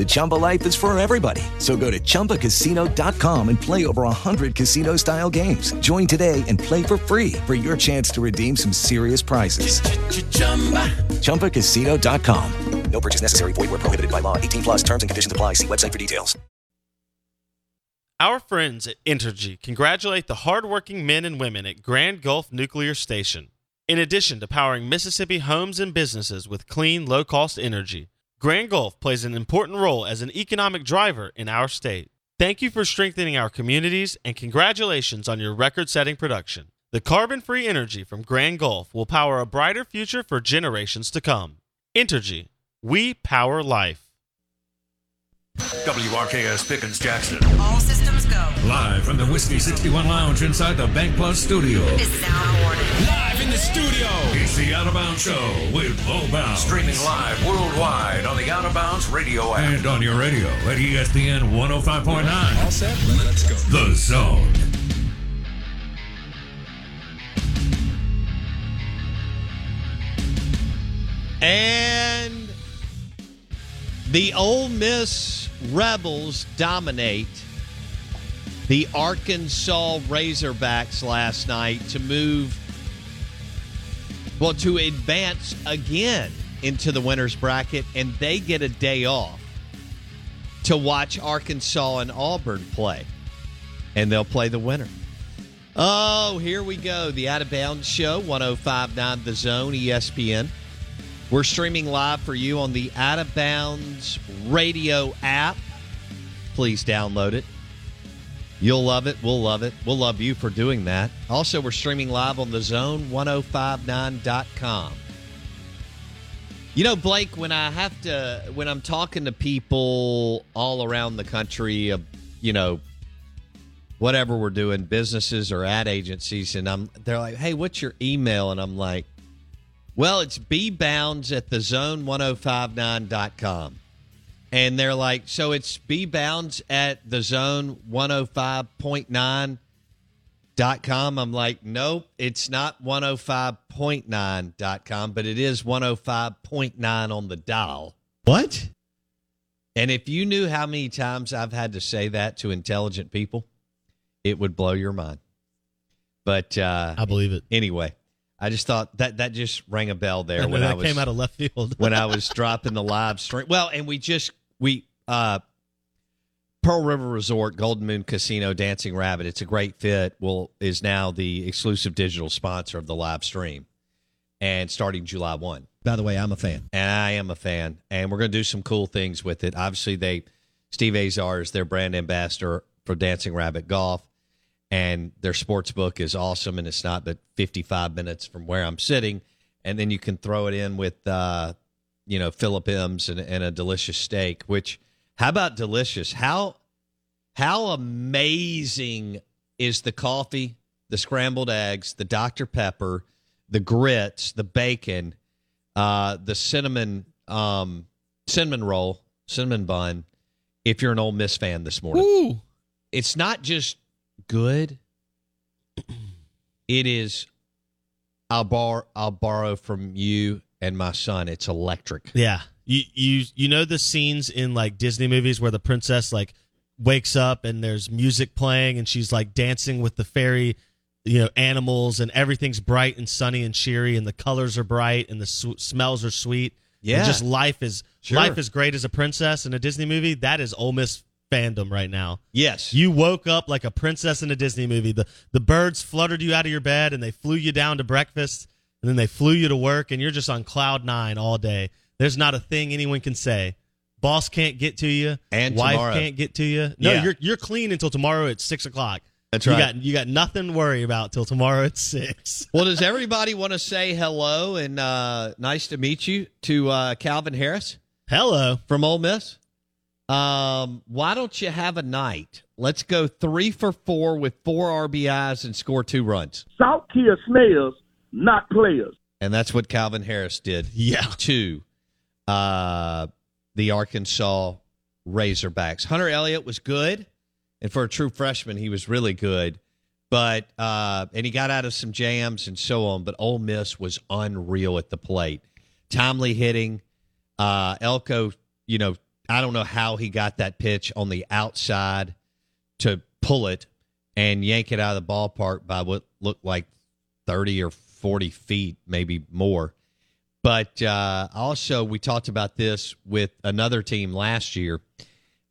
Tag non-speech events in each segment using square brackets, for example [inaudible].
The Chumba life is for everybody. So go to ChumbaCasino.com and play over 100 casino-style games. Join today and play for free for your chance to redeem some serious prizes. ChumbaCasino.com. No purchase necessary. Void were prohibited by law. 18 plus terms and conditions apply. See website for details. Our friends at Entergy congratulate the hardworking men and women at Grand Gulf Nuclear Station. In addition to powering Mississippi homes and businesses with clean, low cost energy, Grand Gulf plays an important role as an economic driver in our state. Thank you for strengthening our communities and congratulations on your record setting production. The carbon free energy from Grand Gulf will power a brighter future for generations to come. Entergy, we power life. WRKS Pickens Jackson. All systems go. Live from the Whiskey 61 Lounge inside the Bank Plus studio. This is Out of Live in the studio. It's the Out of Bounds Show with Bo Bounds. Streaming live worldwide on the Out of Bounds radio app. And on your radio at ESPN 105.9. All set? Let's go. The Zone. And the Ole Miss Rebels dominate the Arkansas Razorbacks last night to move, well, to advance again into the winner's bracket, and they get a day off to watch Arkansas and Auburn play, and they'll play the winner. Oh, here we go. The Out of Bounds Show, 1059 The Zone, ESPN. We're streaming live for you on the Out of Bounds radio app. Please download it. You'll love it. We'll love it. We'll love you for doing that. Also, we're streaming live on the zone1059.com. You know, Blake, when I have to, when I'm talking to people all around the country, of you know, whatever we're doing, businesses or ad agencies, and I'm, they're like, "Hey, what's your email?" And I'm like, "Well, it's bbounds at the zone1059.com." And they're like, "So it's bbounds at the zone 105.9 dot com. I'm like, nope, it's not 105.9 dot com, but it is 105.9 on the dial. What? And if you knew how many times I've had to say that to intelligent people, it would blow your mind. But uh, I believe it. anyway, I just thought that that just rang a bell there I when I was came out of left field. when I was [laughs] dropping the live stream. Well, and we just we uh Pearl River Resort, Golden Moon Casino, Dancing Rabbit. It's a great fit. Will is now the exclusive digital sponsor of the live stream, and starting July one. By the way, I'm a fan. And I am a fan, and we're going to do some cool things with it. Obviously, they Steve Azar is their brand ambassador for Dancing Rabbit Golf, and their sports book is awesome, and it's not but 55 minutes from where I'm sitting, and then you can throw it in with, uh, you know, Philip M's and, and a delicious steak. Which, how about delicious? How how amazing is the coffee, the scrambled eggs, the Dr Pepper, the grits, the bacon, uh, the cinnamon um, cinnamon roll, cinnamon bun. If you're an Ole Miss fan this morning, Ooh. it's not just good. It is. I'll bar. I'll borrow from you and my son. It's electric. Yeah. You you you know the scenes in like Disney movies where the princess like wakes up and there's music playing and she's like dancing with the fairy you know animals and everything's bright and sunny and cheery and the colors are bright and the su- smells are sweet Yeah. and just life is Sure. life is great as a princess in a disney movie that is Ole miss fandom right now Yes. you woke up like a princess in a disney movie the the birds fluttered you out of your bed and they flew you down to breakfast and then they flew you to work and you're just on cloud nine all day there's not a thing anyone can say boss can't get to you And wife tomorrow. can't get to you no Yeah. you're you're clean until tomorrow at six o'clock That's you right. got you got nothing to worry about till tomorrow at six. [laughs] well, does everybody want to say hello and uh, nice to meet you to uh, Calvin Harris Hello. from Ole Miss? Um, why don't you have a night? Let's go three for four with four RBIs and score two runs. Salt Kia snails, not players. And that's what Calvin Harris did Yeah. to uh, the Arkansas Razorbacks. Hunter Elliott was good, and for a true freshman, he was really good. But uh, and he got out of some jams and so on. But Ole Miss was unreal at the plate, timely hitting. Uh, Elko, you know, I don't know how he got that pitch on the outside to pull it and yank it out of the ballpark by what looked like 30 or 40 feet, maybe more. But uh, also, we talked about this with another team last year.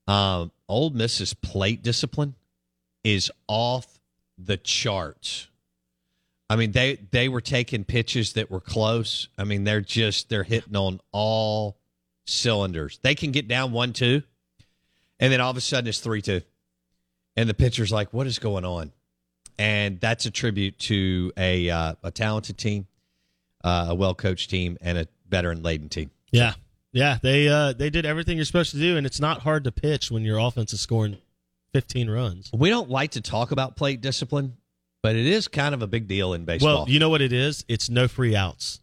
Um, Old Miss's plate discipline is off the charts. I mean, they they were taking pitches that were close. I mean, they're just they're hitting on all cylinders. They can get down one two, and then all of a sudden it's three two, and the pitcher's like, "What is going on?" And that's a tribute to a uh, a talented team, uh, a well coached team, and a veteran laden team. Yeah. Yeah. They uh they did everything you're supposed to do, and it's not hard to pitch when your offense is scoring fifteen runs. We don't like to talk about plate discipline, but it is kind of a big deal in baseball. Well, you know what it is? It's no free outs.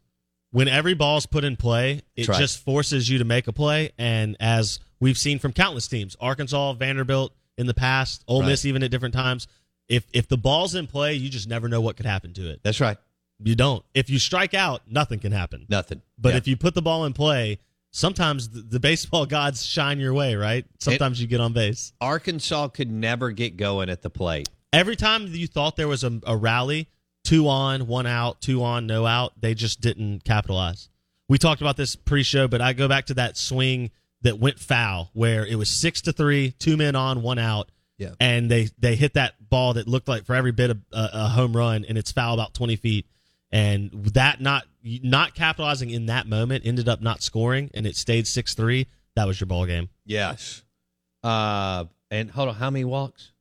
When every ball's put in play, it right. just forces you to make a play. And as we've seen from countless teams, Arkansas, Vanderbilt in the past, Ole Right. Miss even at different times, if if the ball's in play, you just never know what could happen to it. that's right. You don't. If you strike out, nothing can happen. Nothing. But Yeah. if you put the ball in play, sometimes the, the baseball [laughs] gods shine your way, right? Sometimes you get on base. Arkansas could never get going at the plate. Every time you thought there was a, a rally, two on, one out, two on, no out, they just didn't capitalize. We talked about this pre-show, but I go back to that swing that went foul where it was six to three, two men on, one out. Yeah. And they they hit that ball that looked like for every bit of a, a home run, and it's foul about twenty feet. And that not not capitalizing in that moment ended up not scoring, and it stayed six three. That was your ball game. Yes. Uh, and hold on, how many walks?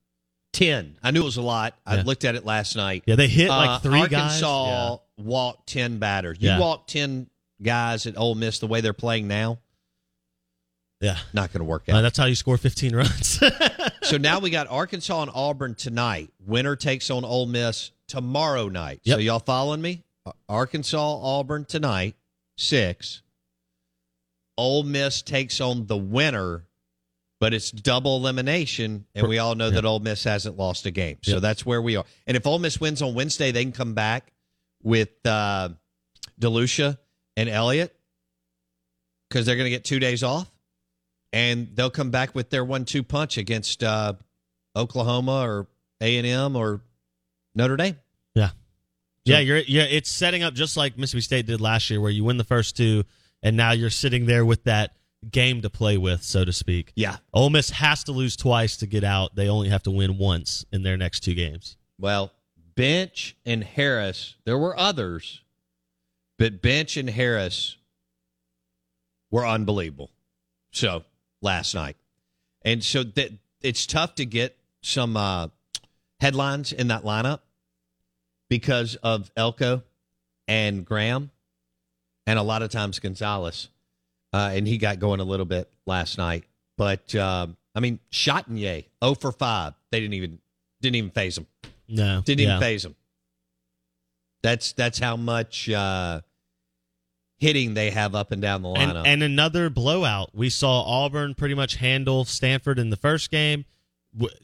Ten. I knew it was a lot. I looked at it last night. Yeah, they hit Uh, like three guys. Arkansas walked ten batters. You Yeah. walk ten guys at Ole Miss the way they're playing now, Yeah, not going to work Uh, out. that's how you score fifteen runs. [laughs] so now we got Arkansas and Auburn tonight. Winner takes on Ole Miss tomorrow night. So y'all following me? Arkansas Auburn tonight, six. Ole Miss takes on the winner, but it's double elimination, and we all know that Ole Miss hasn't lost a game. So Yep. that's where we are. And if Ole Miss wins on Wednesday, they can come back with uh, Delucia and Elliott because they're going to get two days off, and they'll come back with their one-two punch against uh, Oklahoma or A and M or Notre Dame. Yeah. Yeah, you're yeah, it's setting up just like Mississippi State did last year where you win the first two and now you're sitting there with that game to play with, so to speak. Yeah. Ole Miss has to lose twice to get out. They only have to win once in their next two games. Well, Bench and Harris, there were others, but Bench and Harris were unbelievable. So last night, and so that it's tough to get some uh, headlines in that lineup because of Elko and Graham, and a lot of times Gonzalez, uh, and he got going a little bit last night. But um, I mean, Chatagnier, zero for five. They didn't even didn't even phase him. No. Didn't yeah. even phase him. That's that's how much uh, hitting they have up and down the and, lineup. and another blowout. We saw Auburn pretty much handle Stanford in the first game.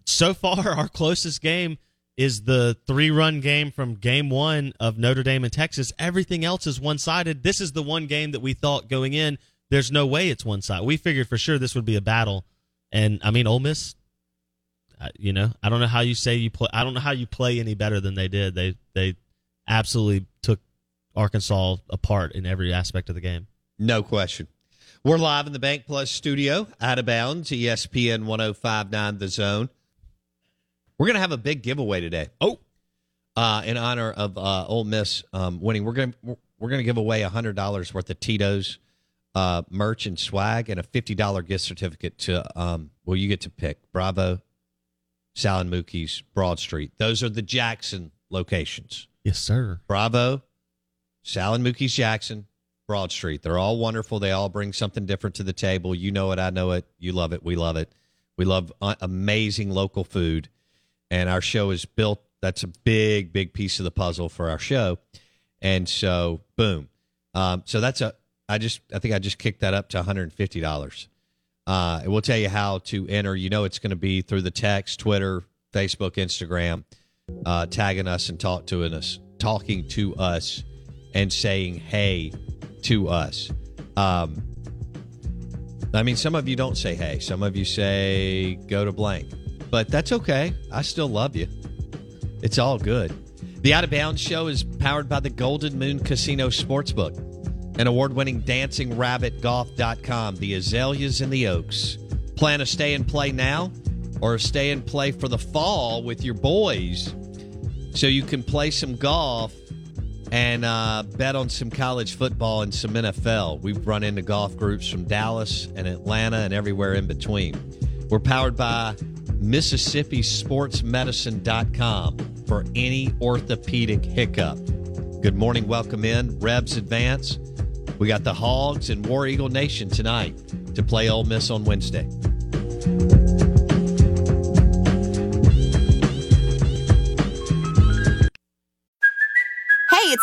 So far, [laughs] our closest game is the three run game from game one of Notre Dame and Texas. Everything else is one sided. This is the one game that we thought going in, there's no way it's one side. We figured for sure this would be a battle. And I mean, Ole Miss uh, you know, I don't know how you say you play. I don't know how you play any better than they did. They they absolutely took Arkansas apart in every aspect of the game. No question. We're live in the Bank Plus studio, out of bounds, ESPN 1059 The Zone. We're going to have a big giveaway today. Oh, uh, in honor of uh, Ole Miss um, winning. We're going to we're going to give away hundred dollars worth of Tito's uh, merch and swag, and a fifty dollar gift certificate to. Um, well, you get to pick Bravo, Sal and Mookie's, Broad Street. Those are the Jackson locations. yes, sir. Bravo, Sal and Mookie's Jackson, Broad Street. They're all wonderful. They all bring something different to the table. You know it. I know it. You love it. We love it. We love uh, amazing local food. And our show is built. That's a big, big piece of the puzzle for our show. And so, boom. Um, so that's a, I just, I think I just kicked that up to $150. Uh, and we'll tell you how to enter. You know, it's going to be through the text, Twitter, Facebook, Instagram, uh, tagging us and talk to us, talking to us, and saying hey to us. Um, I mean, some of you don't say hey. Some of you say go to blank, but that's okay. I still love you. It's all good. The Out of Bounds show is powered by the Golden Moon Casino Sportsbook, and award winning dancingrabbitgolf.com, the azaleas and the oaks. Plan a stay and play now or a stay and play for the fall with your boys so you can play some golf and uh, bet on some college football and some NFL. We've run into golf groups from Dallas and Atlanta and everywhere in between. We're powered by MississippiSportsMedicine.com for any orthopedic hiccup. Good morning, welcome in, Rebs Advance. We got the Hogs and War Eagle Nation tonight to play Ole Miss on Wednesday.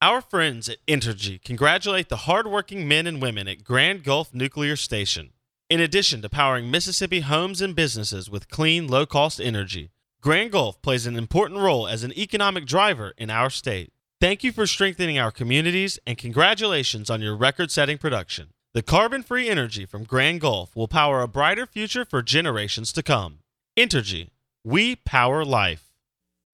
Our friends at Entergy congratulate the hardworking men and women at Grand Gulf Nuclear Station. In addition to powering Mississippi homes and businesses with clean, low cost energy, Grand Gulf plays an important role as an economic driver in our state. Thank you for strengthening our communities and congratulations on your record setting production. The carbon free energy from Grand Gulf will power a brighter future for generations to come. Entergy, we power life.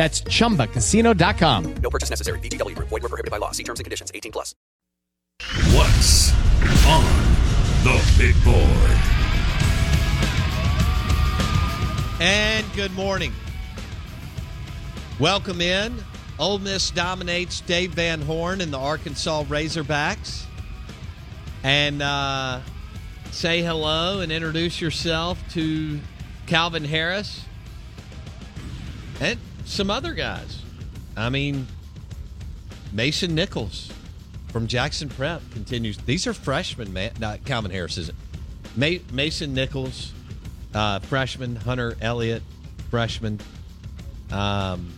That's chumbacasino.com. No purchase necessary. VGW Group. Void were prohibited by law. See terms and conditions. 18 plus. What's on the big board? And good morning. Welcome in. Ole Miss dominates Dave Van Horn and the Arkansas Razorbacks. And uh, say hello and introduce yourself to Calvin Harris and some other guys. I mean, Mason Nichols from Jackson Prep continues. These are freshmen, man. Not Calvin Harris isn't. Ma- Mason Nichols, uh, freshman. Hunter Elliott, freshman. Um,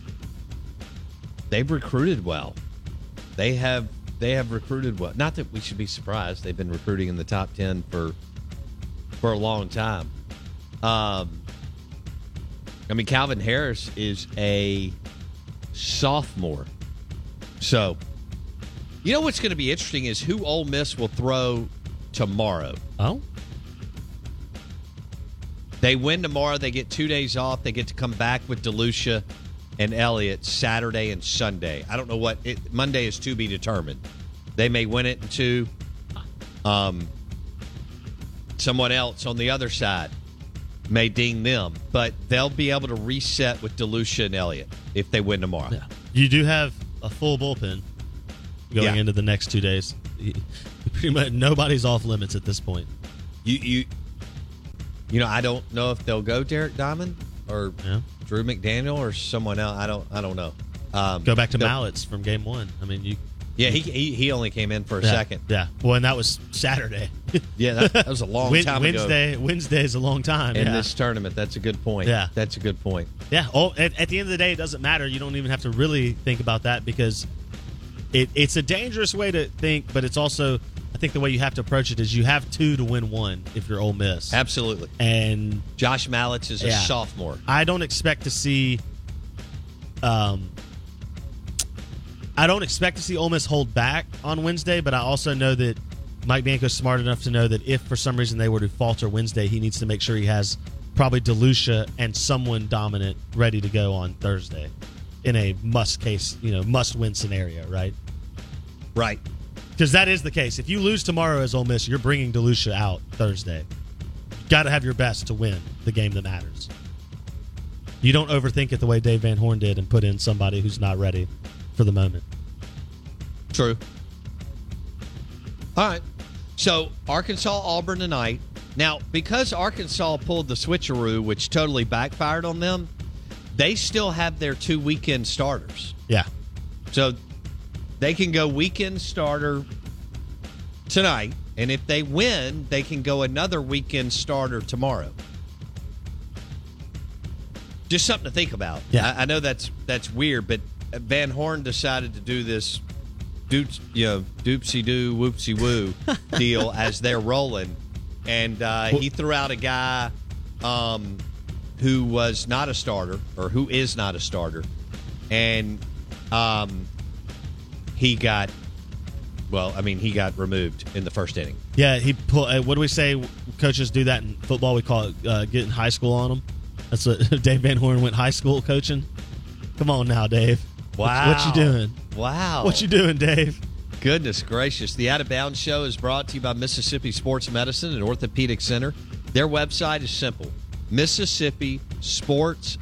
they've recruited well. They have they have recruited well. Not that we should be surprised. They've been recruiting in the top ten for for a long time. Um, I mean, Calvin Harris is a sophomore, so you know what's going to be interesting is who Ole Miss will throw tomorrow. Oh, They win tomorrow. They get two days off. They get to come back with Delucia and Elliott Saturday and Sunday. I don't know what it, Monday is to be determined. They may win it in two. Um, someone else on the other side may ding them, but they'll be able to reset with Delucia and Elliott if they win tomorrow. You do have a full bullpen going Yeah. into the next two days. [laughs] Pretty much nobody's off limits at this point. You you you know, I don't know if they'll go Derek Diamond or Yeah. Drew McDaniel or someone else. I don't I don't know. Um, Go back to Mallitz from game one. I mean, you. Yeah, he, he he only came in for a yeah, second. Yeah. Well, and that was Saturday. [laughs] Yeah, that, that was a long Wed- time Wednesday. Wednesday is a long time. in yeah. this tournament. That's a good point. Yeah. that's a good point. Yeah. Oh, at, at the end of the day, it doesn't matter. You don't even have to really think about that because it, it's a dangerous way to think, but it's also, I think the way you have to approach it is you have two to win one if you're Ole Miss. Absolutely. And Josh Mallitz is a Yeah. sophomore. I don't expect to see. Um, I don't expect to see Ole Miss hold back on Wednesday, but I also know that Mike Bianco's smart enough to know that if for some reason they were to falter Wednesday, he needs to make sure he has probably Delucia and someone dominant ready to go on Thursday in a must case, you know, must win scenario, right? Right. Because that is the case. If you lose tomorrow as Ole Miss, you're bringing Delucia out Thursday. Got to have your best to win the game that matters. You don't overthink it the way Dave Van Horn did and put in somebody who's not ready for the moment. True. All right. So Arkansas Auburn tonight. Now, because Arkansas pulled the switcheroo, which totally backfired on them, they still have their two weekend starters. Yeah. So they can go weekend starter tonight, and if they win, they can go another weekend starter tomorrow. Just something to think about. Yeah. I, I know that's that's weird, but Van Horn decided to do this, doops, you know, doopsy doo, whoopsie woo [laughs] deal as they're rolling, and uh, he threw out a guy um, who was not a starter or who is not a starter, and um, he got well. I mean, he got removed in the first inning. Yeah, he pull. Uh, what do we say? Coaches do that in football. We call it uh, getting high school on them. That's what [laughs] Dave Van Horn went high school coaching. Come on now, Dave. Wow. What, you doing? Wow. What you doing, Dave? Goodness gracious. The Out of Bounds Show is brought to you by Mississippi Sports Medicine and Orthopedic Center. Their website is simple Mississippi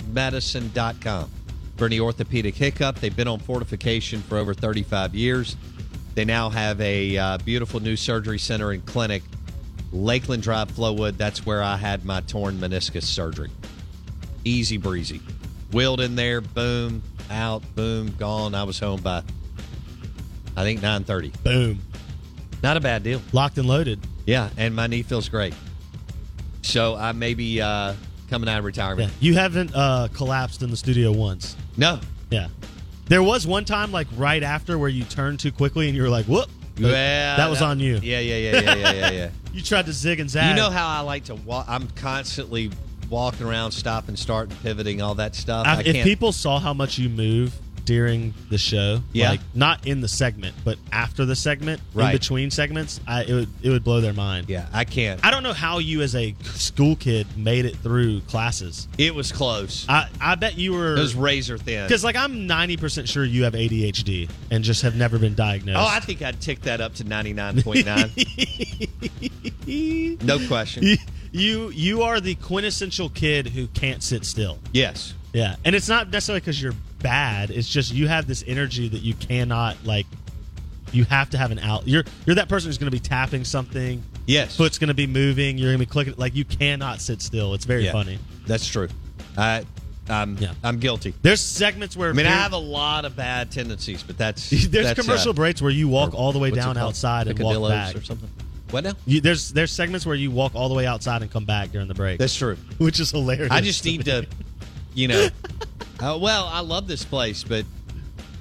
Medicine.com. For any orthopedic hiccup, they've been on fortification for over 35 years. They now have a uh, beautiful new surgery center and clinic, Lakeland Drive, Flowwood. That's where I had my torn meniscus surgery. Easy breezy. Wheeled in there, boom, out, boom, gone. I was home by I think 9:30. Boom. Not a bad deal. Locked and loaded. Yeah, and my knee feels great. So I may be uh, coming out of Yeah. retirement. You haven't uh, collapsed in the studio once. No. Yeah. There was one time, like right after, where you turned too quickly and you were like, "Whoop!" Yeah, that was on you. Yeah, yeah, yeah, yeah, yeah, yeah, yeah. [laughs] You tried to zig and zag. you know how I like to walk? I'm constantly walking around, stopping, starting, pivoting, all that stuff. I, I- if can't. people saw how much you move during the show, Yeah. like not in the segment, but after the segment, Right. in between segments, I, it would it would blow their mind. yeah, I can't. I don't know how you, as a school kid, made it through classes. it was close. I, I bet you were It was razor thin. because, like, I'm 90 percent sure you have ADHD and just have never been diagnosed. oh, I think I'd tick that up to 99.9. [laughs] no question. [laughs] you, you are the quintessential kid who can't sit still. Yes. Yeah, and it's not necessarily because you're bad. It's just you have this energy that you cannot like. You have to have an out. You're you're that person who's going to be tapping something. Yes. Foot's going to be moving. You're going to be clicking. Like you cannot sit still. It's very Yeah. funny. That's true. I, I'm, Yeah. I'm guilty. There's segments where I mean, I have a lot of bad tendencies, but that's [laughs] there's that's, commercial uh, breaks where you walk all the way down outside and walk back. or something. What now? You, there's there's segments where you walk all the way outside and come back during the break. That's true. [laughs] which is hilarious. I just need to, you know. [laughs] Uh, well, I love this place, but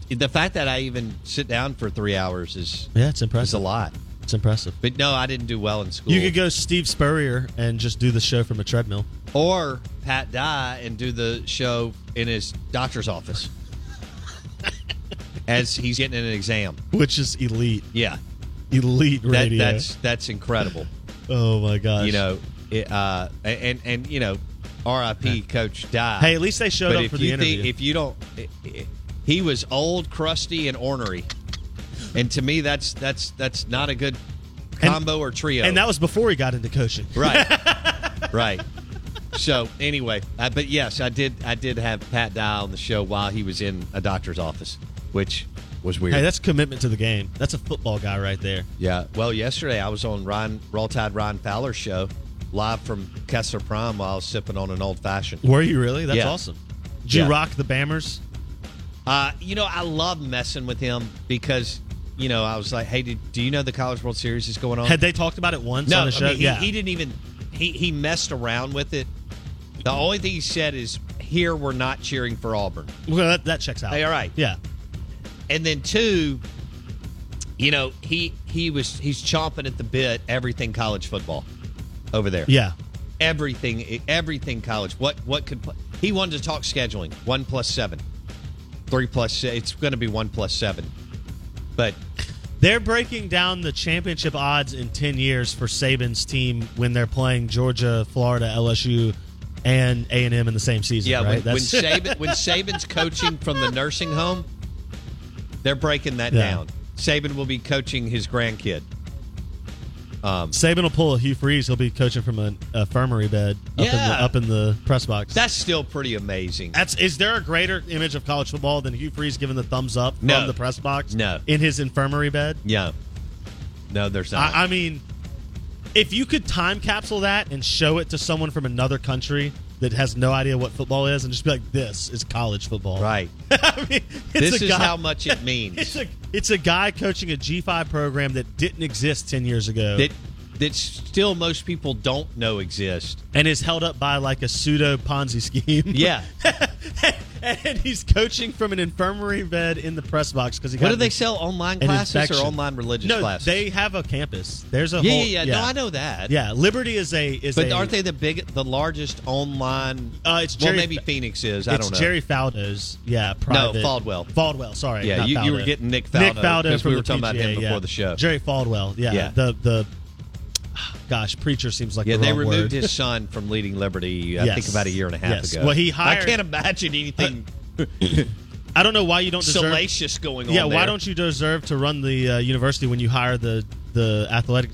the fact that I even sit down for three hours is yeah, it's impressive. It's a lot. It's impressive. But no, I didn't do well in school. You could go Steve Spurrier and just do the show from a treadmill. or Pat Dye and do the show in his doctor's office [laughs] as he's getting an exam. which is elite, Yeah, elite that, radio. that's that's incredible. oh my gosh! you know, it, uh, and and you know, R.I.P. Coach Dye. hey, at least they showed but up if for the interview. think if you don't, i i he was old, crusty, and ornery, and to me, that's that's that's not a good combo or trio. and that was before he got into coaching. right, [laughs] right. So anyway, uh, but yes, I did. I did have Pat Dye on the show while he was in a doctor's office, which was weird. Hey, that's commitment to the game. That's a football guy right there. Yeah. Well, yesterday I was on Ryan Roll Tide Ryan Fowler's show, live from Kessler Prime while I was sipping on an old fashioned. Were you really? That's Yeah. awesome. Did you Yeah. rock the Bammers? Uh, you know, I love messing with him because, you know, I was like, hey, did, do you know the College World Series is going on? Had they talked about it once no, on the show? I mean, he, yeah. he didn't even, he, he messed around with it. The only thing he said is, here we're not cheering for Auburn. well, that, that checks out. Hey, all right. Yeah. And then two, you know, he he was he's chomping at the bit everything college football over there. Yeah. Everything everything college. What what could he wanted to talk scheduling. One plus seven. Three plus it's gonna be one plus seven. But They're breaking down the championship odds in 10 years for Saban's team when they're playing Georgia, Florida, LSU, and A&M in the same season, yeah, right? when, when Saban when Saban's coaching from the nursing home, they're breaking that Yeah. down. Saban will be coaching his grandkid. Um, Saban will pull a Hugh Freeze. He'll be coaching from an infirmary bed up, in, Yeah. the, up in the press box. that's still pretty amazing. That's is there a greater image of college football than Hugh Freeze giving the thumbs up from No. the press box? No. in his infirmary bed. Yeah. No, there's not. I, I mean, if you could time capsule that and show it to someone from another country that has no idea what football is, and just be like, "This is college football." right. [laughs] I mean, This is guy- how much it [laughs] means. It's a it's a guy coaching a G five program that didn't exist ten years ago. that that still most people don't know exist. and is held up by like a pseudo Ponzi scheme. [laughs] Yeah. [laughs] and he's coaching from an infirmary bed in the press box because he. What do they sell? Online classes infection. or online religious no, classes? they have a campus. There's a yeah, whole, yeah, yeah, No, I know that. Yeah, Liberty is a is But a, aren't they the big, the largest online? Uh, it's well, Jerry- maybe Phoenix is. I don't know. Jerry Faldo's. Yeah, private. No, Faldwell. Faldwell. Sorry. Yeah, you- you were getting Nick Nick Faldo, Faldo 'cause from we were the talking about him before yeah. the show. Jerry Faldwell. Yeah. Yeah. The the. Gosh, preacher seems like yeah, the they removed word. his son from leading Liberty. I Yes. think about a year and a half Yes. ago. Well, he hired- I can't imagine anything I don't know why you don't deserve. salacious going on. Yeah, why don't you deserve to run the uh, university when you hire the the athletic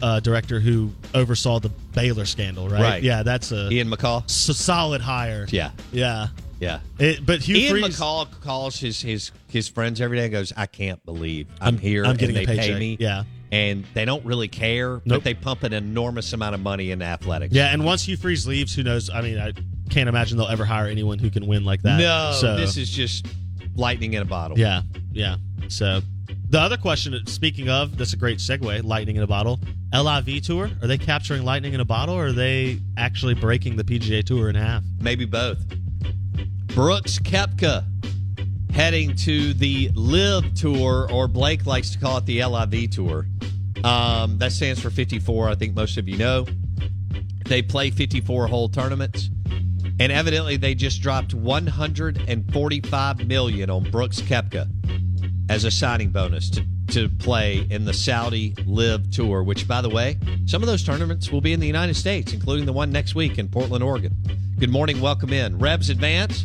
uh, director who oversaw the Baylor scandal? Right. Right. Yeah, that's a Ian McCaw? s- solid hire. Yeah, Yeah. yeah. It, but Hugh Ian Freeze, McCaw calls his his his friends every day and goes, "I can't believe I'm, I'm- here I'm getting and a they pay paycheck." me." Yeah. And they don't really care, Nope. but they pump an enormous amount of money into athletics. Yeah, and once Hugh Freeze leaves, who knows? I mean, I can't imagine they'll ever hire anyone who can win like that. no, so, this is just lightning in a bottle. Yeah, yeah. So the other question, speaking of, that's a great segue. Lightning in a bottle. LIV tour. Are they capturing lightning in a bottle, or are they actually breaking the PGA Tour in half? maybe both. Brooks Koepka heading to the Live Tour, or Blake likes to call it the LIV Tour. Um, that stands for 54. I think most of you know. They play 54 hole tournaments, and evidently they just dropped 145 million on Brooks Koepka as a signing bonus to, to play in the Saudi Live Tour. Which, by the way, some of those tournaments will be in the United States, including the one next week in Portland, Oregon. Good morning, welcome in. Rebs advance.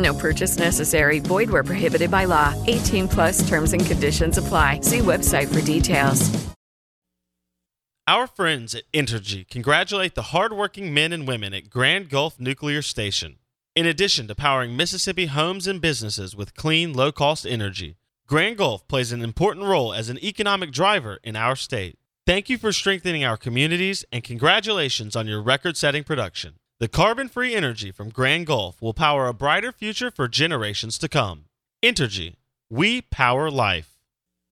No purchase necessary. Void where prohibited by law. 18 plus terms and conditions apply. See website for details. Our friends at Entergy congratulate the hardworking men and women at Grand Gulf Nuclear Station. In addition to powering Mississippi homes and businesses with clean, low cost energy, Grand Gulf plays an important role as an economic driver in our state. Thank you for strengthening our communities and congratulations on your record setting production. The carbon free energy from Grand Gulf will power a brighter future for generations to come. Entergy, we power life.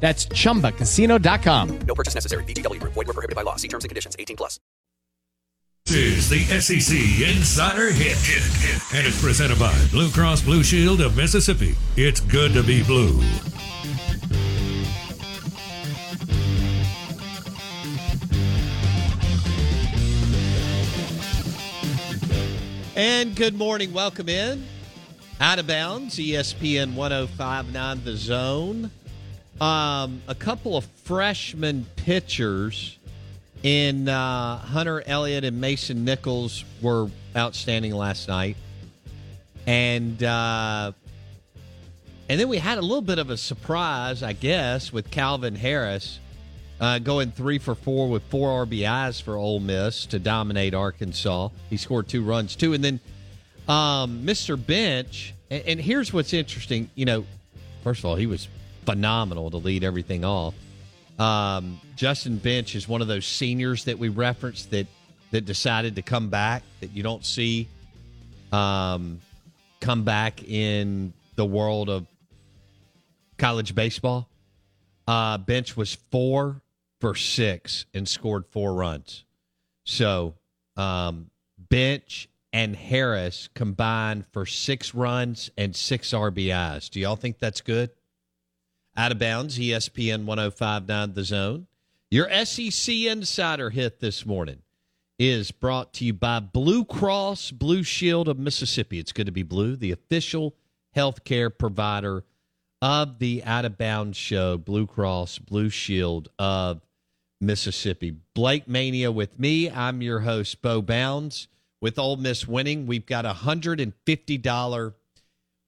That's chumbacasino.com. No purchase necessary. VGW Group. Void were prohibited by law. See terms and conditions. 18 plus. This is the SEC Insider Hit. Hit, hit. And it's presented by Blue Cross Blue Shield of Mississippi. It's good to be blue. And good morning. Welcome in. Out of bounds, ESPN 1059 The Zone. Um, a couple of freshman pitchers in uh, Hunter Elliott and Mason Nichols were outstanding last night. And uh, and then we had a little bit of a surprise, I guess, with Calvin Harris uh, going three for four with four RBIs for Ole Miss to dominate Arkansas. He scored two runs too, and then um, Mr. Bench. And, and here's what's interesting. You know, first of all, he was phenomenal to lead everything off. Um, Justin Bench is one of those seniors that we referenced that that decided to come back that you don't see um, come back in the world of college baseball. Uh, Bench was four for six and scored four runs. So um, Bench and Harris combined for six runs and six RBIs. Do y'all think that's good? Out of bounds, ESPN 1059 The Zone. Your SEC Insider hit this morning is brought to you by Blue Cross Blue Shield of Mississippi. It's good to be blue, the official healthcare provider of the Out of Bounds show, Blue Cross Blue Shield of Mississippi. Blake Mania with me. I'm your host, Bo Bounds. With Ole Miss winning, we've got a $150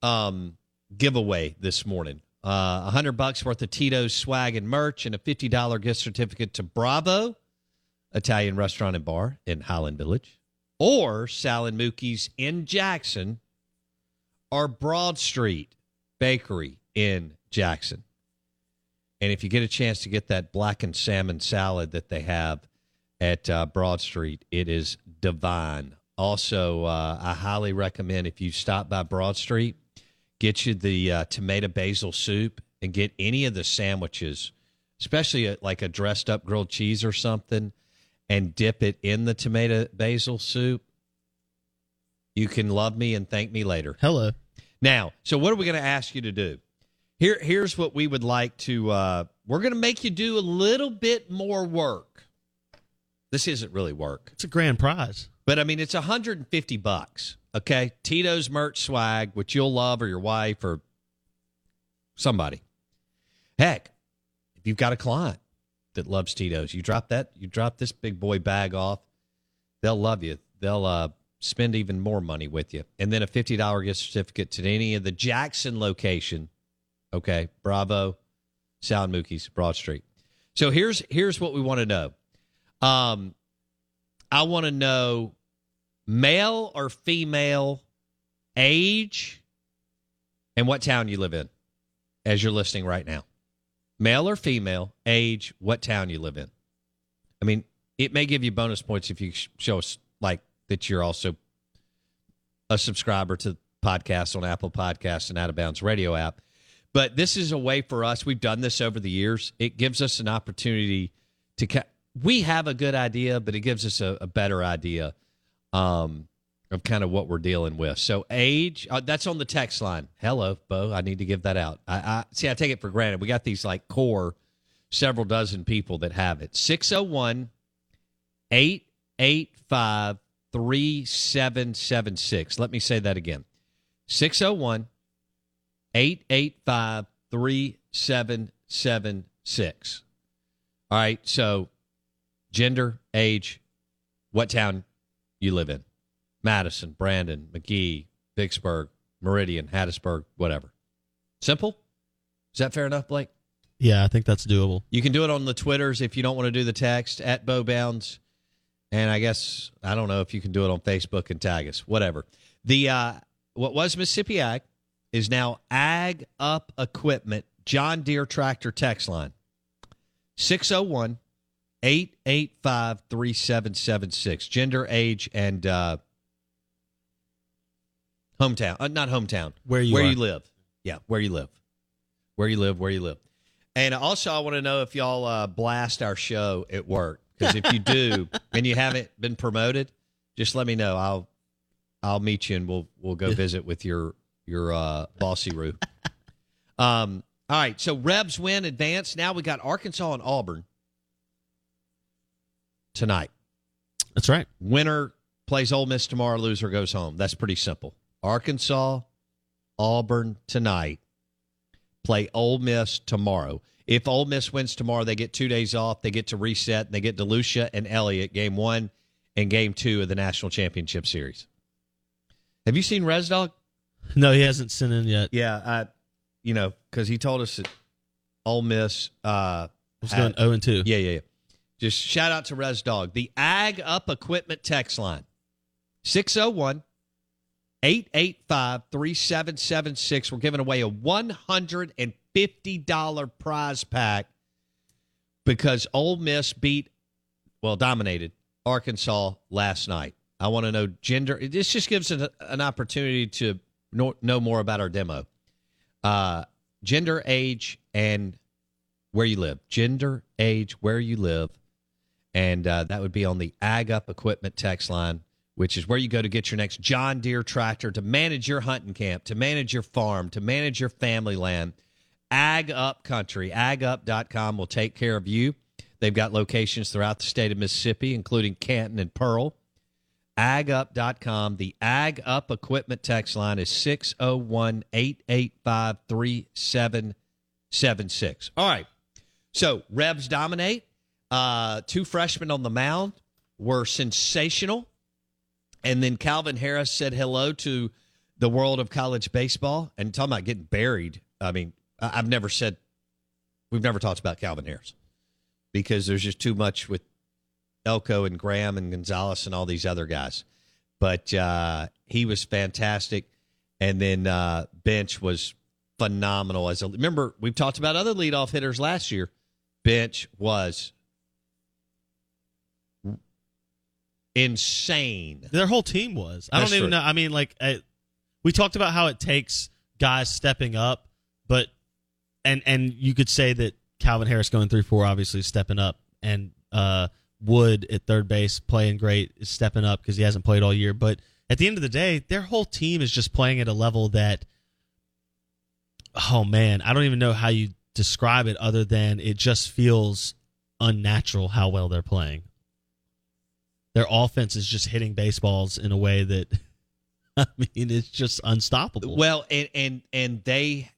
um, giveaway this morning. Uh, 100 bucks worth of Tito's swag and merch and a $50 gift certificate to Bravo Italian Restaurant and Bar in Highland Village or Sal and Mookie's in Jackson or Broad Street Bakery in Jackson. And if you get a chance to get that blackened salmon salad that they have at uh, Broad Street, it is divine. Also, uh, I highly recommend if you stop by Broad Street, get you the uh, tomato basil soup and get any of the sandwiches, especially a, like a dressed up grilled cheese or something, and dip it in the tomato basil soup. You can love me and thank me later. Hello. Now, so what are we going to ask you to do? Here, here's what we would like to. Uh, we're going to make you do a little bit more work. This isn't really work. It's a grand prize. But I mean, it's 150 bucks. Okay, Tito's merch swag, which you'll love, or your wife, or somebody. Heck, if you've got a client that loves Tito's, you drop that, you drop this big boy bag off, they'll love you. They'll uh, spend even more money with you, and then a fifty dollar gift certificate to any of the Jackson location. Okay, Bravo, Sal and Mookie's, Broad Street. So here's here's what we want to know. Um, I want to know male or female, age, and what town you live in as you're listening right now. Male or female, age, what town you live in. I mean, it may give you bonus points if you show us like that you're also a subscriber to podcasts on Apple Podcasts and Out of Bounds Radio app. But this is a way for us. We've done this over the years. It gives us an opportunity to. Ca- we have a good idea, but it gives us a, a better idea um, of kind of what we're dealing with. So age, uh, that's on the text line. Hello, Bo. I need to give that out. I, I see. I take it for granted. We got these like core, several dozen people that have it. 601 885 3776. Let me say that again 601 885 3776. All right. So gender, age, what town you live in Madison, Brandon, Magee, Vicksburg, Meridian, Hattiesburg, whatever. Simple? Is that fair enough, Blake? Yeah, I think that's doable. You can do it on the Twitters if you don't want to do the text at Bo Bounds. And I guess I don't know if you can do it on Facebook and tag us, whatever. The uh, what was Mississippi Ag is now Ag Up Equipment John Deere Tractor text line 601 885 3776. Gender, age, and uh, hometown. Uh, not hometown. Where you where are. you live. Yeah, where you live. Where you live, where you live. And also, I want to know if y'all uh, blast our show at work. Because if you do [laughs] and you haven't been promoted, just let me know. I'll I'll meet you and we'll we'll go visit with your your uh, bossy Roo. [laughs] um. All right. So Rebs win advance. Now we got Arkansas and Auburn tonight. That's right. Winner plays Ole Miss tomorrow. Loser goes home. That's pretty simple. Arkansas, Auburn tonight. Play Ole Miss tomorrow. If Ole Miss wins tomorrow, they get two days off. They get to reset. And they get DeLucia and Elliott game one and game two of the national championship series. Have you seen Res Dog? No, he hasn't sent in yet. Yeah, I, you know, because he told us that Ole Miss uh, Was going 0 and 2. Yeah, yeah, yeah. Just shout out to Res Dog. The Ag Up Equipment text line 601 885 3776. We're giving away a $150 prize pack because Ole Miss beat, well, dominated Arkansas last night. I want to know gender. This just gives us an opportunity to know, know more about our demo. Uh, gender, age, and where you live. Gender, age, where you live. And uh, that would be on the Ag Up Equipment text line, which is where you go to get your next John Deere tractor to manage your hunting camp, to manage your farm, to manage your family land. Ag Up Country, agup.com will take care of you. They've got locations throughout the state of Mississippi, including Canton and Pearl. agup.com. The Ag Up Equipment text line is 601 885 3776. All right. So, Rebs dominate. Uh, two freshmen on the mound were sensational. And then Calvin Harris said hello to the world of college baseball. And talking about getting buried. I mean, I've never said, we've never talked about Calvin Harris because there's just too much with Elko and Graham and Gonzalez and all these other guys. But uh, he was fantastic. And then uh, Bench was phenomenal. As a, remember, we've talked about other leadoff hitters last year. Bench was insane. Their whole team was. I That's don't even true. know. I mean, like I, we talked about how it takes guys stepping up, but and and you could say that Calvin Harris going three four obviously is stepping up, and uh, Wood at third base playing great is stepping up because he hasn't played all year. But at the end of the day, their whole team is just playing at a level that, oh man, I don't even know how you describe it other than it just feels unnatural how well they're playing their offense is just hitting baseballs in a way that [laughs] I mean it's just unstoppable. Well, and and and they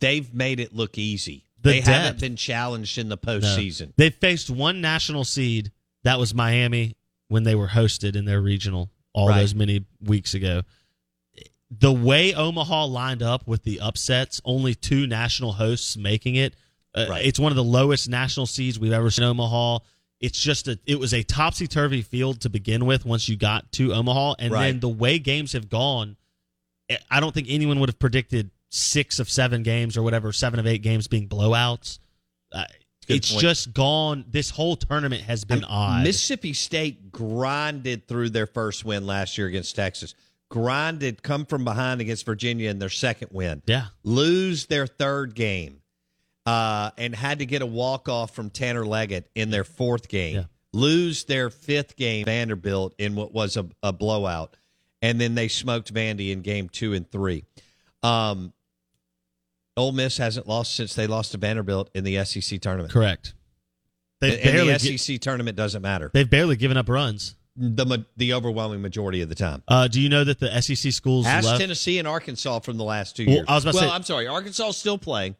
they've made it look easy. The they haven't been challenged in the No. postseason. They faced one national seed. That was Miami when they were hosted in their regional all Right. those many weeks ago. The way Omaha lined up with the upsets, only two national hosts making it. Uh, Right. It's one of the lowest national seeds we've ever seen in Omaha. It's just a it was a topsy turvy field to begin with once you got to Omaha, and Right. then the way games have gone, eh, I don't think anyone would have predicted six of seven games or whatever, seven of eight games being blowouts. Uh, it's point. just gone. This whole tournament has been odd. Mississippi State grinded through their first win last year against Texas. Grinded, come from behind against Virginia in their second win. Yeah. Lose their third game, uh, and had to get a walk off from Tanner Leggett in their fourth game. Yeah. Lose their fifth game, Vanderbilt, in what was a, a blowout, and then they smoked Vandy in game two and three. Um, Ole Miss hasn't lost since they lost to Vanderbilt in the SEC tournament. Correct. They've And- the gi- SEC tournament doesn't matter. they've barely given up runs. The the overwhelming majority of the time. Uh, do you know that the SEC schools Ask left? Tennessee and Arkansas from the last two Well, years. I was about to well, say- I'm sorry, Arkansas still playing.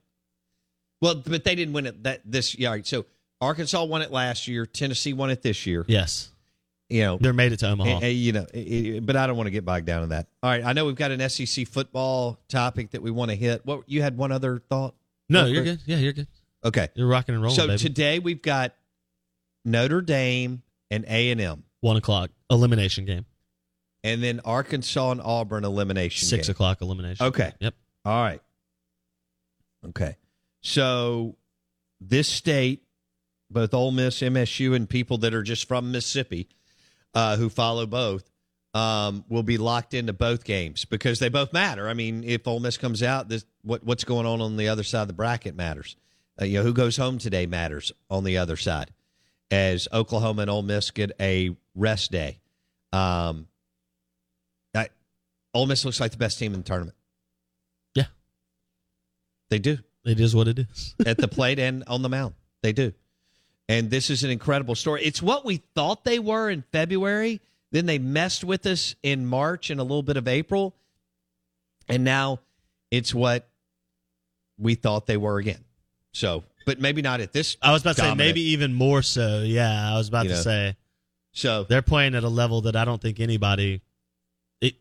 Well, but they didn't win it that this year. Right, so Arkansas won it last year. Tennessee won it this year. Yes, You know, they're made it to Omaha. eh, you know, but I don't want to get bogged down in that. All right, I know we've got an SEC football topic that we want to hit. What you had one other thought? no, you're good. Yeah, you're good. Okay, You're rocking and rolling, so baby. today we've got Notre Dame and A and M, One o'clock elimination game. and then Arkansas and Auburn elimination. Six game. o'clock elimination. Okay. Yep. All right. Okay. So this state, both Ole Miss, MSU, and people that are just from Mississippi uh, who follow both, um, will be locked into both games because they both matter. I mean, if Ole Miss comes out, this what what's going on on the other side of the bracket matters. Uh, you know, who goes home today matters on the other side. As Oklahoma and Ole Miss get a rest day. Um, I, Ole Miss looks like the best team in the tournament. Yeah. They do. It is what it is. [laughs] at the plate and on the mound. They do. And this is an incredible story. It's what we thought they were in February. Then they messed with us in March and a little bit of April. And now it's what we thought they were again. So, but maybe not at this. I was about to say maybe even more so. Yeah, I was about You to know. say. So they're playing at a level that I don't think anybody. It,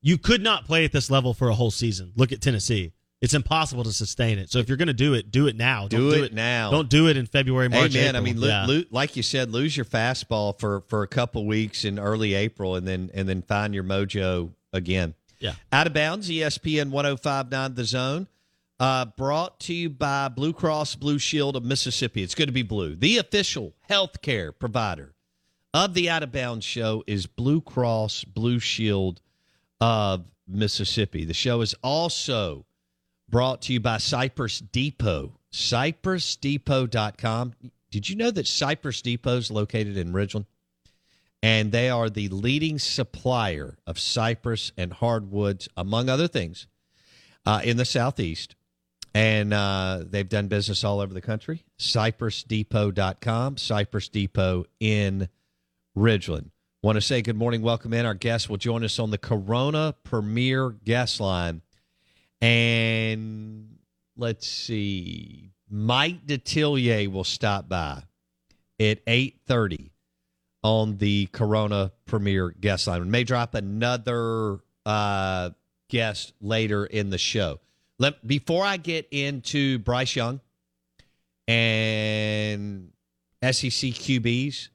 you could not play at this level for a whole season. Look at Tennessee; it's impossible to sustain it. So if you're going to do it, do it now. Don't Do do it now. Don't do it in February, March. Hey man, I mean, Yeah. lo- like you said, lose your fastball for for a couple weeks in early April, and then and then find your mojo again. Yeah. Out of bounds, ESPN 1059 The Zone. Uh, brought to you by Blue Cross Blue Shield of Mississippi. It's good to be blue. The official health care provider of the Out of Bounds show is Blue Cross Blue Shield of Mississippi. The show is also brought to you by Cypress Depot. CypressDepot.com. Did you know that Cypress Depot is located in Ridgeland? And they are the leading supplier of cypress and hardwoods, among other things, uh, in the Southeast. And uh, they've done business all over the country. CypressDepot.com, Cypress Depot in Ridgeland. Want to say good morning, welcome in. Our guest will join us on the Corona Premier Guest Line. And let's see, Mike Detillier will stop by at 8.30 on the Corona Premier Guest Line. We may drop another uh, guest later in the show. Let Before I get into Bryce Young and SEC QBs,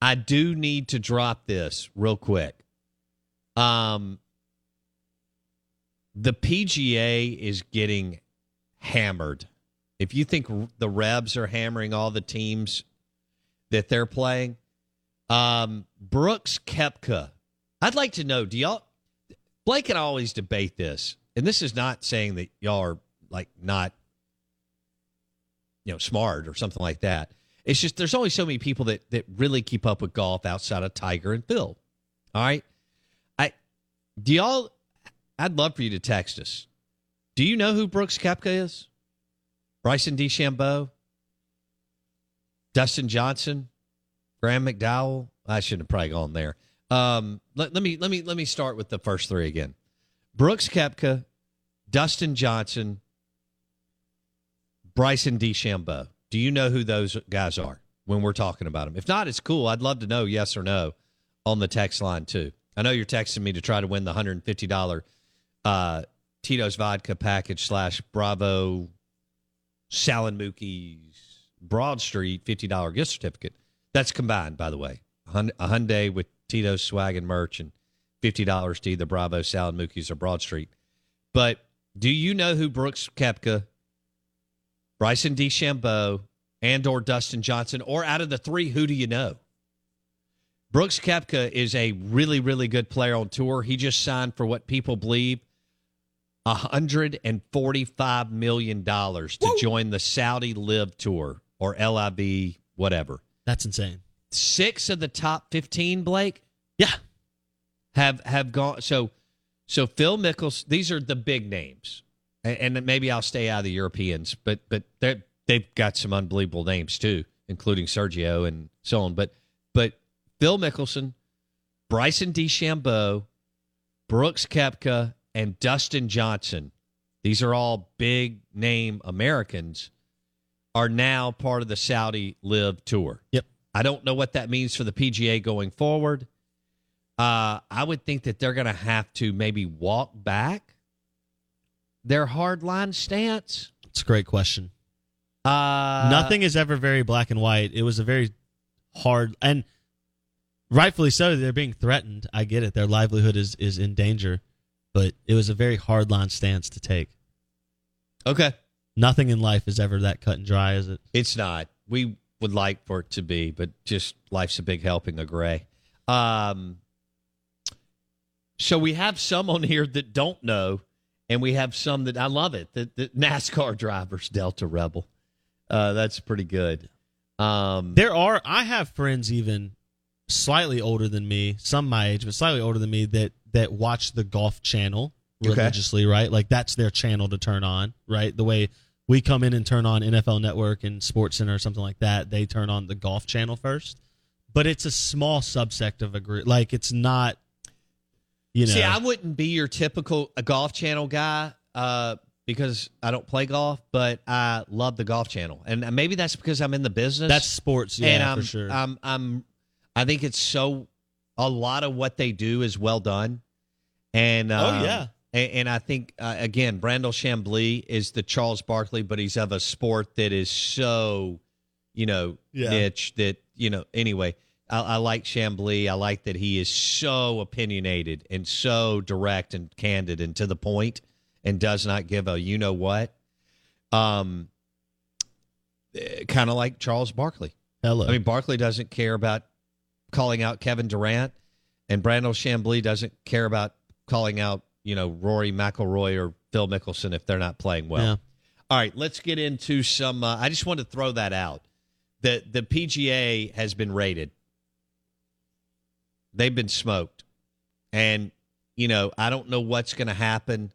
I do need to drop this real quick. Um, the PGA is getting hammered. If you think the Rebs are hammering all the teams that they're playing, um, Brooks Koepka, I'd like to know. Do y'all? Blake and I always debate this, and this is not saying that y'all are like not, you know, smart or something like that. It's just there's only so many people that that really keep up with golf outside of Tiger and Phil. All right, I do y'all. I'd love for you to text us. Do you know who Brooks Koepka is? Bryson DeChambeau, Dustin Johnson, Graham McDowell. I shouldn't have probably gone there. Um, let, let me let me let me start with the first three again. Brooks Koepka, Dustin Johnson, Bryson DeChambeau. Do you know who those guys are when we're talking about them? If not, it's cool. I'd love to know yes or no on the text line too. I know you're texting me to try to win the hundred and fifty dollar uh, Tito's vodka package slash Bravo Sal and Mookie's Broad Street fifty dollar gift certificate. That's combined, by the way. A Hyundai with Tito's swag and merch and fifty dollars to either Bravo Sal and Mookie's or Broad Street. But do you know who Brooks Koepka, Bryson DeChambeau, and or Dustin Johnson, or out of the three, who do you know? Brooks Koepka is a really, really good player on tour. He just signed for what people believe $145 million to join the Saudi Live Tour or LIV, whatever. That's insane. Six of the top 15, Blake? Yeah. Have have gone so so Phil Mickels, these are the big names. And, and maybe I'll stay out of the Europeans, but but they they've got some unbelievable names too, including Sergio and so on. But but Phil Mickelson, Bryson DeChambeau, Brooks Koepka, and Dustin Johnson. These are all big name Americans are now part of the Saudi Live Tour. Yep. I don't know what that means for the PGA going forward. Uh, I would think that they're going to have to maybe walk back their hardline stance. It's a great question. Uh, Nothing is ever very black and white. It was a very hard and rightfully so. They're being threatened. I get it. Their livelihood is is in danger, but it was a very hard line stance to take. Okay. Nothing in life is ever that cut and dry, is it? It's not. We would like for it to be, but just life's a big helping of gray. Um, so we have some on here that don't know, and we have some that I love it. The, the NASCAR drivers, Delta Rebel. Uh, that's pretty good. Um, There are. I have friends even slightly older than me, some my age, but slightly older than me that that watch the Golf Channel Okay. religiously, right? Like that's their channel to turn on, right? The way we come in and turn on NFL Network and Sports Center or something like that, they turn on the Golf Channel first. But it's a small subsect of a group. Like it's not, you know. See, I wouldn't be your typical a golf channel guy uh, because I don't play golf, but I love the golf channel, and maybe that's because I'm in the business. That's sports, yeah, and I'm, for sure. I'm, I'm, I think it's so. A lot of what they do is well done, and Oh, um, yeah. and, and I think uh, again, Brandel Chamblee is the Charles Barkley, but he's of a sport that is so, you know, Yeah. niche that you know. Anyway, I, I like Chamblee. I like that he is so opinionated and so direct and candid and to the point, and does not give a you know what. Um, kind of like Charles Barkley. Hello. I mean, Barkley doesn't care about calling out Kevin Durant, and Brandel Chamblee doesn't care about calling out, you know, Rory McIlroy or Phil Mickelson if they're not playing well. Yeah. All right, let's get into some. Uh, I just wanted to throw that out. The the PGA has been raided. They've been smoked, and you know I don't know what's going to happen.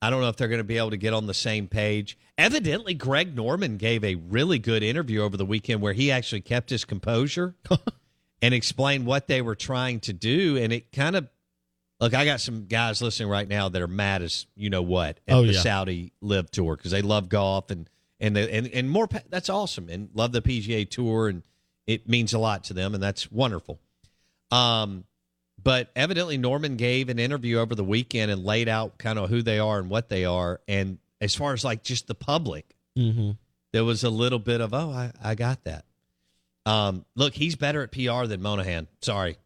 I don't know if they're going to be able to get on the same page. Evidently, Greg Norman gave a really good interview over the weekend where he actually kept his composure [laughs] and explain what they were trying to do. And it kind of look, I got some guys listening right now that are mad as you know what at Oh, the yeah. Saudi Live Tour because they love golf and and they, and and more. That's awesome and love the PGA Tour and it means a lot to them and that's wonderful. Um, but evidently Norman gave an interview over the weekend and laid out kind of who they are and what they are. And as far as like just the public, Mm-hmm. there was a little bit of oh, I, I got that. Um, look, he's better at PR than Monahan. Sorry,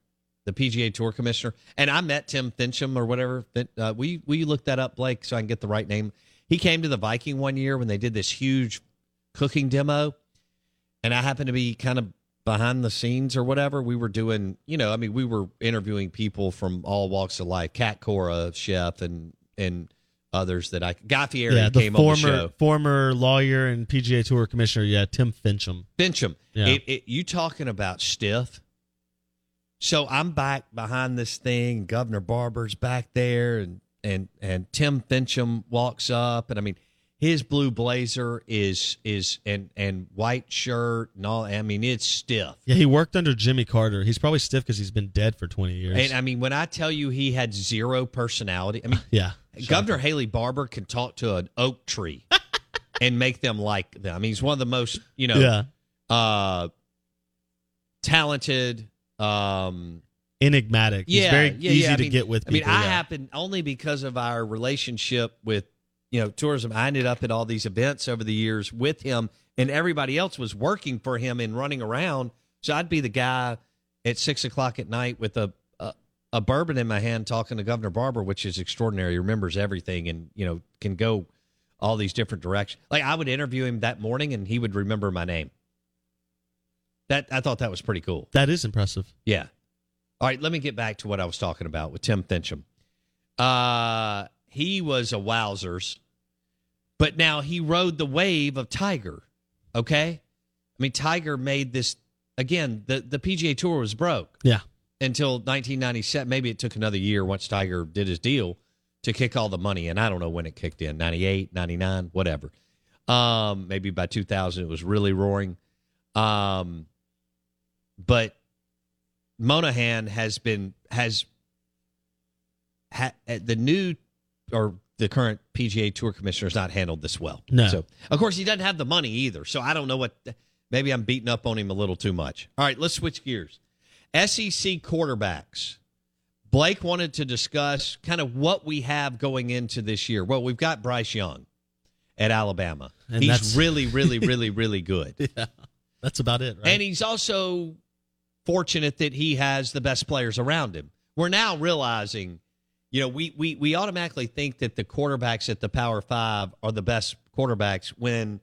the PGA Tour commissioner. And I met Tim Finchem or whatever. Uh, will you, will you look that up, Blake, so I can get the right name? He came to the Viking one year when they did this huge cooking demo, and I happened to be kind of behind the scenes or whatever. We were doing, you know, I mean, we were interviewing people from all walks of life. Cat Cora, chef, and and others that I Guy Fieri yeah, the came former on the show. former lawyer and PGA Tour commissioner, yeah, Tim Finchem. Finchem. Yeah. It, it, you talking about stiff? So I'm back behind this thing. Governor Barbour's back there, and and and Tim Finchem walks up, and I mean, his blue blazer is is and and white shirt and all. I mean, it's stiff. Yeah, he worked under Jimmy Carter. He's probably stiff because he's been dead for twenty years. And I mean, when I tell you he had zero personality, I mean, [laughs] yeah, Governor Haley Barbour can talk to an oak tree [laughs] and make them like them. I mean, he's one of the most, you know, Yeah. uh, talented, um, enigmatic. yeah, he's very yeah, easy yeah. To mean- get with. I mean, I happen only because of our relationship with you know tourism. I ended up at all these events over the years with him, and everybody else was working for him and running around. So I'd be the guy at six o'clock at night with a a, bourbon in my hand, talking to Governor Barbour, which is extraordinary. He remembers everything, and you know can go all these different directions. Like I would interview him that morning, and he would remember my name. That I thought that was pretty cool. That is impressive. Yeah. All right, let me get back to what I was talking about with Tim Finchem. Uh, he was a wowzers, but now he rode the wave of Tiger. Okay, I mean Tiger made this again. The the PGA Tour was broke Yeah, until 1997. Maybe it took another year once Tiger did his deal to kick all the money in. I don't know when it kicked in 98, 99, whatever. Um, maybe by 2000 it was really roaring. Um, but Monahan has been has ha, uh, the new or the current PGA Tour commissioner has not handled this well. No. So of course he doesn't have the money either. So I don't know what. Maybe I'm beating up on him a little too much. All right, let's switch gears. SEC quarterbacks. Blake wanted to discuss kind of what we have going into this year. Well, we've got Bryce Young at Alabama. And He's really, really, [laughs] really, really good. yeah, that's about it, right? And he's also fortunate that he has the best players around him. We're now realizing, you know, we we we automatically think that the quarterbacks at the Power Five are the best quarterbacks when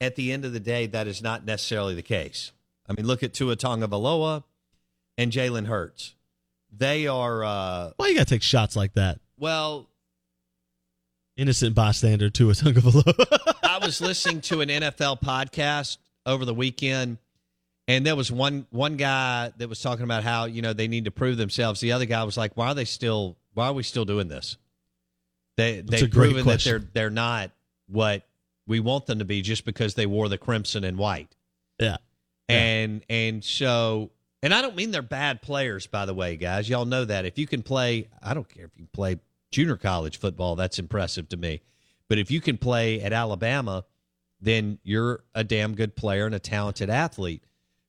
at the end of the day that is not necessarily the case. I mean, look at Tua Tagovailoa and Jalen Hurts. They are uh Why you got to take shots like that? well, Innocent bystander to a tongue of a [laughs] I was listening to an NFL podcast over the weekend, And there was one one guy that was talking about how you know they need to prove themselves. The other guy was like, "Why are they still? Why are we still doing this? They they've proven that they're they're not what we want them to be just because they wore the crimson and white. Yeah. And and so and I don't mean they're bad players, by the way, guys. Y'all know that. If you can play, I don't care if you play junior college football, that's impressive to me. But if you can play at Alabama, then you're a damn good player and a talented athlete.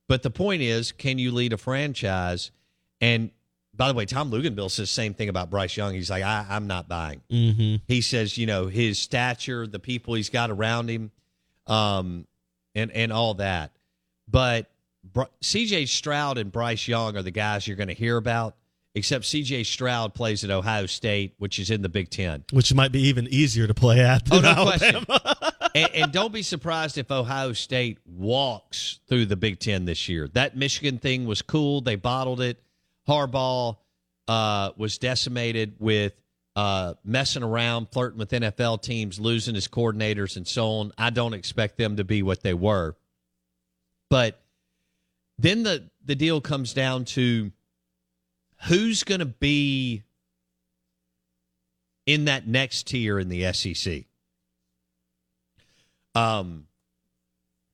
But the point is, can you lead a franchise? And by the way, Tom Luginbill says the same thing about Bryce Young. He's like, I, I'm not buying. Mm-hmm. He says, you know, his stature, the people he's got around him, um, and and all that. But Br- C.J. Stroud and Bryce Young are the guys you're going to hear about. Except C.J. Stroud plays at Ohio State, which is in the Big Ten. Which might be even easier to play at. Oh, no Alabama. question. [laughs] and, and don't be surprised if Ohio State walks through the Big Ten this year. That Michigan thing was cool. They bottled it. Harbaugh uh, was decimated with uh, messing around, flirting with NFL teams, losing his coordinators, and so on. I don't expect them to be what they were. But then the, the deal comes down to who's going to be in that next tier in the SEC. Um,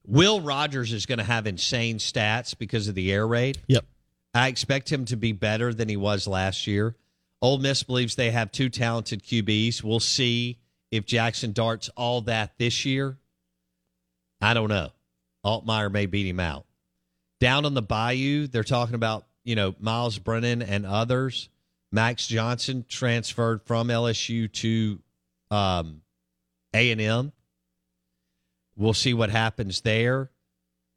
Will Rogers is going to have insane stats because of the air raid. Yep. I expect him to be better than he was last year. Ole Miss believes they have two talented QBs. We'll see if Jackson Dart's all that this year. I don't know. Altmyer may beat him out. Down on the Bayou, they're talking about, you know, Myles Brennan and others. Max Johnson transferred from LSU to um, A&M. We'll see what happens there.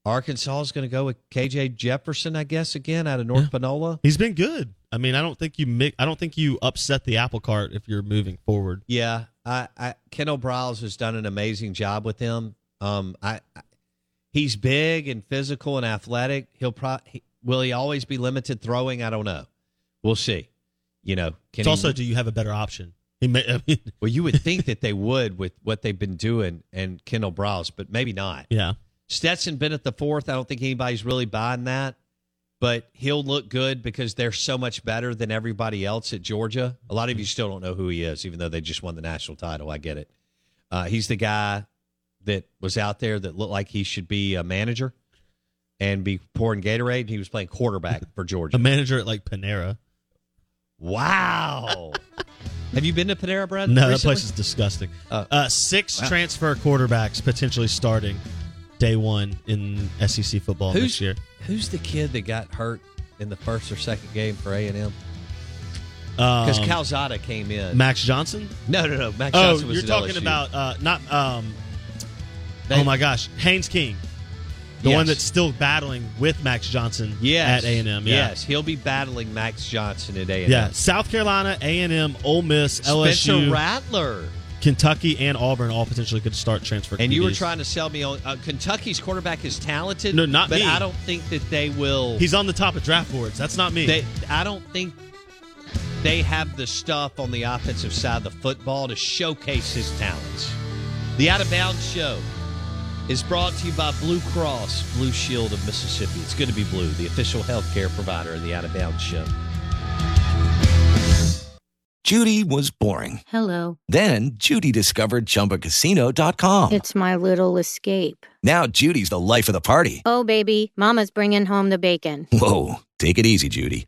Arkansas is going to go with KJ Jefferson, I guess, again out of North Panola. He's been good. I mean, I don't think you mi- I don't think you upset the apple cart if you're moving forward. Yeah, I, I Kendall has done an amazing job with him. Um, I, I he's big and physical and athletic. He'll pro he, will he always be limited throwing? I don't know. We'll see. You know, can It's he- also, do you have a better option? He may, I mean, well, you would [laughs] think that they would with what they've been doing and Kendal Briles, but maybe not. yeah. Stetson Bennett the fourth. I don't think anybody's really buying that, but he'll look good because they're so much better than everybody else at Georgia. A lot of you still don't know who he is, even though they just won the national title. I get it. Uh, he's the guy that was out there that looked like he should be a manager and be pouring Gatorade. He was playing quarterback [laughs] for Georgia. A manager at like Panera. Wow. [laughs] Have you been to Panera Bread? No, that place is disgusting. Oh. Uh, six Wow. transfer quarterbacks potentially starting day one in SEC football Who's this year. Who's the kid that got hurt in the first or second game for A and M? Because Um, Calzada came in. Max Johnson. No, no, no. Max oh, Johnson was you're talking LSU. about uh, not. Um, They- oh my gosh, Haynes King, the Yes. one that's still battling with Max Johnson yes. at A and M. Yeah. Yes, he'll be battling Max Johnson at A and M. Yeah. South Carolina, A and M, Ole Miss, Spencer LSU, Rattler. Kentucky, and Auburn all potentially could start transfer. And you were trying to sell me on uh, Kentucky's quarterback is talented. No, not but me. I don't think that they will. He's on the top of draft boards. That's not me. They, I don't think they have the stuff on the offensive side of the football to showcase his talents. The Out of Bounds Show is brought to you by Blue Cross Blue Shield of Mississippi. It's good to be blue, the official healthcare provider of the Out of Bounds Show. Judy was boring. Hello. Then Judy discovered ChumbaCasino.com. It's my little escape. Now Judy's the life of the party. Oh, baby, Mama's bringing home the bacon. Whoa, take it easy, Judy.